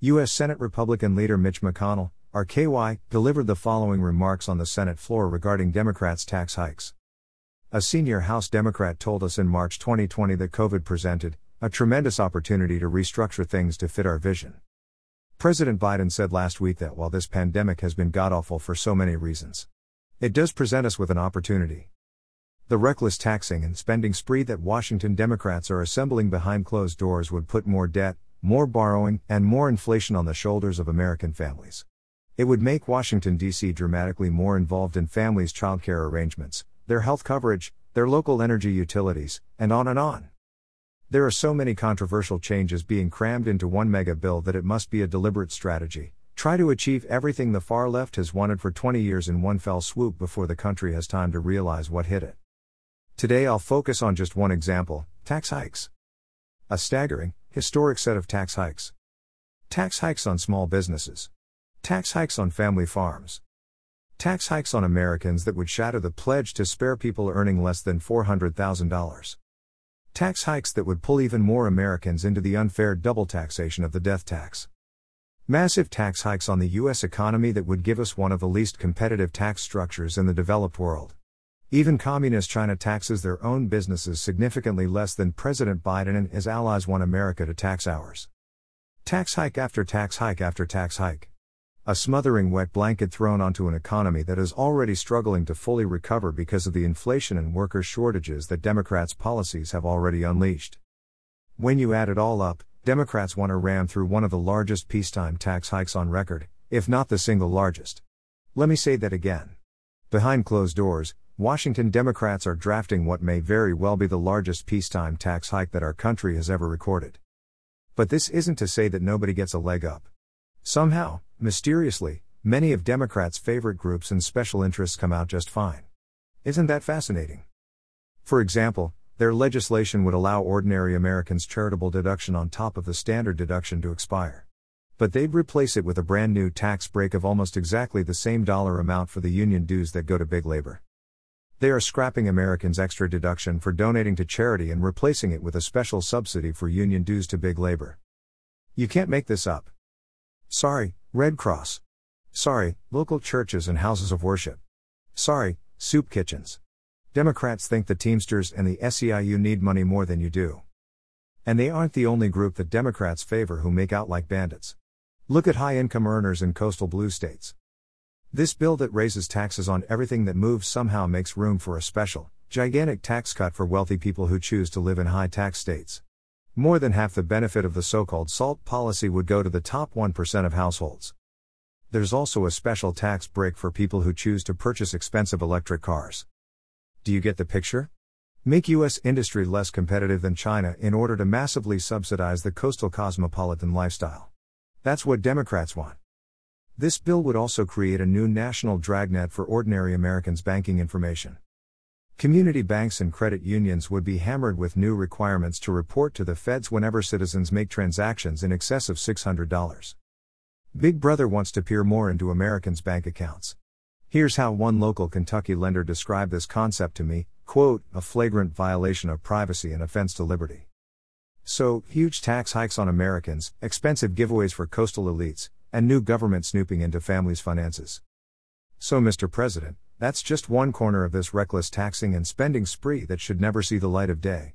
U.S. Senate Republican leader Mitch McConnell, RKY, delivered the following remarks on the Senate floor regarding Democrats' tax hikes. A senior House Democrat told us in March 2020 that COVID presented a tremendous opportunity to restructure things to fit our vision. President Biden said last week that while this pandemic has been god awful for so many reasons, it does present us with an opportunity. The reckless taxing and spending spree that Washington Democrats are assembling behind closed doors would put more debt, more borrowing, and more inflation on the shoulders of American families. It would make Washington, D.C. dramatically more involved in families' childcare arrangements, their health coverage, their local energy utilities, and on and on. There are so many controversial changes being crammed into one mega bill that it must be a deliberate strategy. Try to achieve everything the far left has wanted for 20 years in one fell swoop before the country has time to realize what hit it. Today I'll focus on just one example tax hikes. A staggering, historic set of tax hikes. Tax hikes on small businesses. Tax hikes on family farms. Tax hikes on Americans that would shatter the pledge to spare people earning less than $400,000. Tax hikes that would pull even more Americans into the unfair double taxation of the death tax. Massive tax hikes on the U.S. economy that would give us one of the least competitive tax structures in the developed world. Even Communist China taxes their own businesses significantly less than President Biden and his allies want America to tax ours. Tax hike after tax hike after tax hike. A smothering wet blanket thrown onto an economy that is already struggling to fully recover because of the inflation and worker shortages that Democrats' policies have already unleashed. When you add it all up, Democrats want to ram through one of the largest peacetime tax hikes on record, if not the single largest. Let me say that again. Behind closed doors, Washington Democrats are drafting what may very well be the largest peacetime tax hike that our country has ever recorded. But this isn't to say that nobody gets a leg up. Somehow, mysteriously, many of Democrats' favorite groups and special interests come out just fine. Isn't that fascinating? For example, their legislation would allow ordinary Americans charitable deduction on top of the standard deduction to expire. But they'd replace it with a brand new tax break of almost exactly the same dollar amount for the union dues that go to big labor. They are scrapping Americans' extra deduction for donating to charity and replacing it with a special subsidy for union dues to big labor. You can't make this up. Sorry, Red Cross. Sorry, local churches and houses of worship. Sorry, soup kitchens. Democrats think the Teamsters and the SEIU need money more than you do. And they aren't the only group that Democrats favor who make out like bandits. Look at high income earners in coastal blue states. This bill that raises taxes on everything that moves somehow makes room for a special, gigantic tax cut for wealthy people who choose to live in high tax states. More than half the benefit of the so called SALT policy would go to the top 1% of households. There's also a special tax break for people who choose to purchase expensive electric cars. Do you get the picture? Make U.S. industry less competitive than China in order to massively subsidize the coastal cosmopolitan lifestyle. That's what Democrats want. This bill would also create a new national dragnet for ordinary Americans' banking information. Community banks and credit unions would be hammered with new requirements to report to the feds whenever citizens make transactions in excess of $600. Big Brother wants to peer more into Americans' bank accounts. Here's how one local Kentucky lender described this concept to me quote, a flagrant violation of privacy and offense to liberty. So, huge tax hikes on Americans, expensive giveaways for coastal elites, and new government snooping into families' finances. So, Mr. President, that's just one corner of this reckless taxing and spending spree that should never see the light of day.